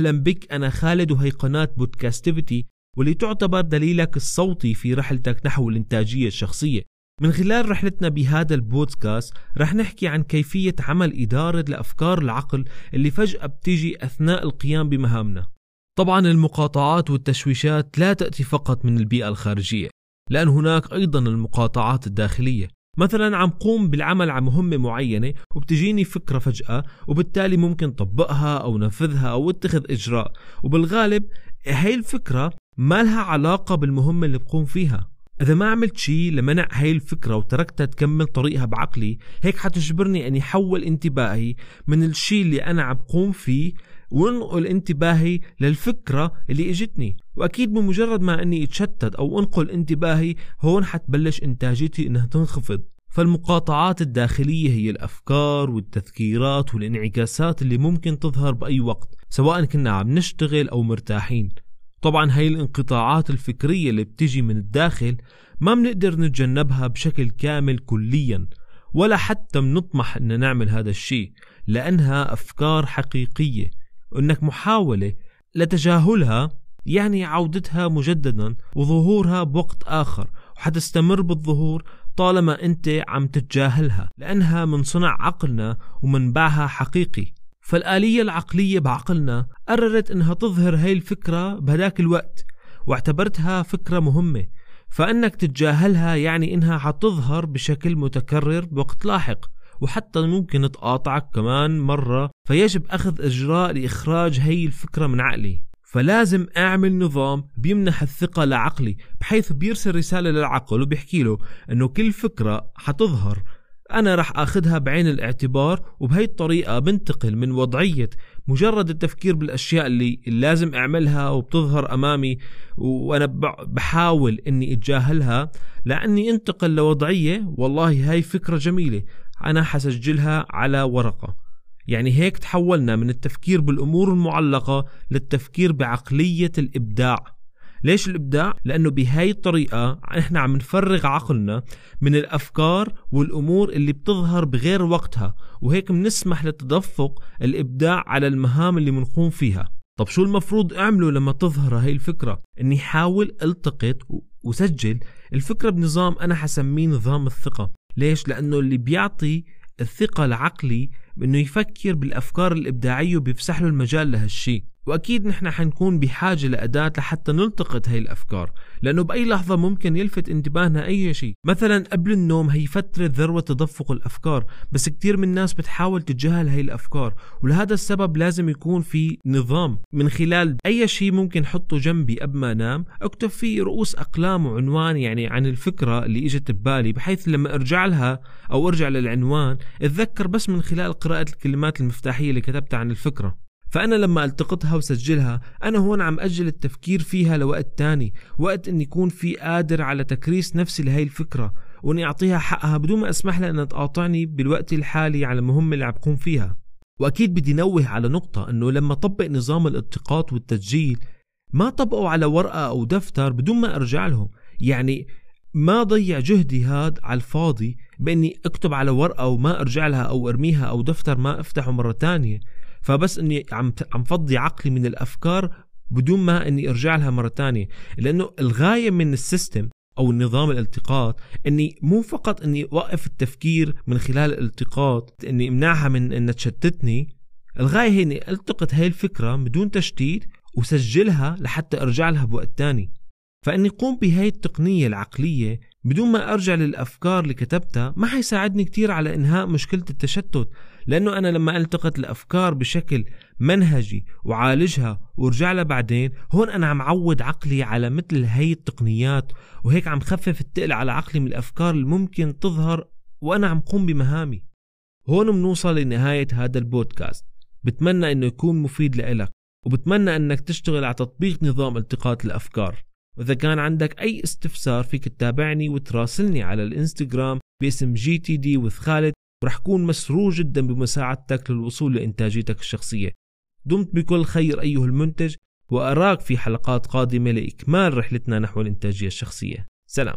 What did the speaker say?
أهلا بك أنا خالد وهي قناة بودكاستيفيتي واللي تعتبر دليلك الصوتي في رحلتك نحو الإنتاجية الشخصية. من خلال رحلتنا بهذا البودكاست رح نحكي عن كيفية عمل إدارة لأفكار العقل اللي فجأة بتيجي أثناء القيام بمهامنا. طبعا المقاطعات والتشويشات لا تأتي فقط من البيئة الخارجية لأن هناك أيضا المقاطعات الداخلية. مثلا عم قوم بالعمل على مهمة معينة وبتجيني فكرة فجأة وبالتالي ممكن طبقها أو نفذها أو اتخذ إجراء. وبالغالب هاي الفكرة ما لها علاقة بالمهمة اللي بقوم فيها. إذا ما عملت شيء لمنع هاي الفكرة وتركتها تكمل طريقها بعقلي هيك حتجبرني أني حول انتباهي من الشيء اللي أنا عم قوم فيه وانقل انتباهي للفكرة اللي اجتني. وأكيد بمجرد ما إني اتشتت أو انقل انتباهي هون حتبلش إنتاجيتي إنها تنخفض. فالمقاطعات الداخلية هي الأفكار والتذكيرات والانعكاسات اللي ممكن تظهر بأي وقت سواء كنا عم نشتغل أو مرتاحين. طبعا هاي الانقطاعات الفكرية اللي بتجي من الداخل ما بنقدر نتجنبها بشكل كامل كليا ولا حتى بنطمح ان نعمل هذا الشيء لأنها أفكار حقيقية. وانك محاولة لتجاهلها يعني عودتها مجددا وظهورها بوقت آخر وحتستمر بالظهور طالما أنت عم تتجاهلها لأنها من صنع عقلنا ومنبعها حقيقي. فالآلية العقلية بعقلنا قررت أنها تظهر هاي الفكرة بهداك الوقت واعتبرتها فكرة مهمة. فأنك تتجاهلها يعني إنها حتظهر بشكل متكرر بوقت لاحق. وحتى ممكن تقاطعك كمان مرة فيجب أخذ إجراء لإخراج هي الفكرة من عقلي. فلازم أعمل نظام بيمنح الثقة لعقلي بحيث بيرسل رسالة للعقل وبيحكي له أنه كل فكرة حتظهر. أنا رح أخذها بعين الاعتبار وبهي الطريقة بنتقل من وضعية مجرد التفكير بالأشياء اللي لازم أعملها وبتظهر أمامي وأنا بحاول أني أتجاهلها. لأني أنتقل لوضعية والله هاي فكرة جميلة. أنا حسجلها على ورقة يعني هيك تحولنا من التفكير بالأمور المعلقة للتفكير بعقلية الإبداع ليش الإبداع؟ لأنه بهاي الطريقة إحنا عم نفرغ عقلنا من الأفكار والأمور اللي بتظهر بغير وقتها وهيك بنسمح لتدفق الإبداع على المهام اللي بنقوم فيها طب شو المفروض أعمله لما تظهر هاي الفكرة؟ إني حاول ألتقط وسجل الفكرة بنظام أنا حسميه نظام الثقة ليش؟ لأنه اللي بيعطي الثقة العقلي بأنه يفكر بالأفكار الإبداعية وبيفسح له المجال لهالشي وأكيد نحن حنكون بحاجة لأداة لحتى نلتقط هاي الأفكار لأنه بأي لحظة ممكن يلفت انتباهنا أي شيء. مثلا قبل النوم هي فترة ذروة تدفق الأفكار بس كتير من الناس بتحاول تتجاهل هاي الأفكار ولهذا السبب لازم يكون في نظام. من خلال أي شيء ممكن حطه جنبي قبل ما أنام أكتب فيه رؤوس أقلام وعنوان يعني عن الفكرة اللي إجت ببالي بحيث لما أرجع لها أو أرجع للعنوان أتذكر بس من خلال قراءة الكلمات المفتاحية اللي كتبتها عن الفكرة. فأنا لما ألتقطها وسجلها أنا هون عم أجل التفكير فيها لوقت تاني وقت أني يكون في قادر على تكريس نفسي لهي الفكرة وأني أعطيها حقها بدون ما أسمح لها أنها تقاطعني بالوقت الحالي على المهمة اللي عم بقوم فيها. وأكيد بدي نوه على نقطة أنه لما طبق نظام الالتقاط والتسجيل ما طبقه على ورقة أو دفتر بدون ما أرجع لهم. يعني ما ضيع جهدي هاد على الفاضي بإني أكتب على ورقة وما أرجع لها أو أرميها أو دفتر ما أفتحه مرة تانية. فبس إني عم عم فضي عقلي من الأفكار بدون ما إني أرجع لها مرة تانية. لأنه الغاية من السيستم أو النظام الالتقاط إني مو فقط إني اوقف التفكير من خلال الالتقاط إني امنعها من إنها تشتتني. الغاية هي إني ألتقط هاي الفكرة بدون تشتيت وسجلها لحتى أرجع لها بوقت تاني. فإني قوم بهاي التقنية العقلية بدون ما أرجع للأفكار اللي كتبتها ما حيساعدني كتير على إنهاء مشكلة التشتت. لأنه أنا لما التقط الأفكار بشكل منهجي وعالجها وارجع لها بعدين هون أنا عم عود عقلي على مثل هي التقنيات وهيك عم خفف التقل على عقلي من الأفكار اللي ممكن تظهر وأنا عم قوم بمهامي. هون بنوصل لنهاية هذا البودكاست. بتمنى إنه يكون مفيد لإلك وبتمنى إنك تشتغل على تطبيق نظام التقاط الأفكار. وإذا كان عندك أي استفسار فيك تتابعني وتراسلني على الإنستغرام باسم GTD with خالد. ورح كون مسرور جدا بمساعدتك للوصول لإنتاجيتك الشخصية. دمت بكل خير أيها المنتج وأراك في حلقات قادمة لإكمال رحلتنا نحو الإنتاجية الشخصية. سلام.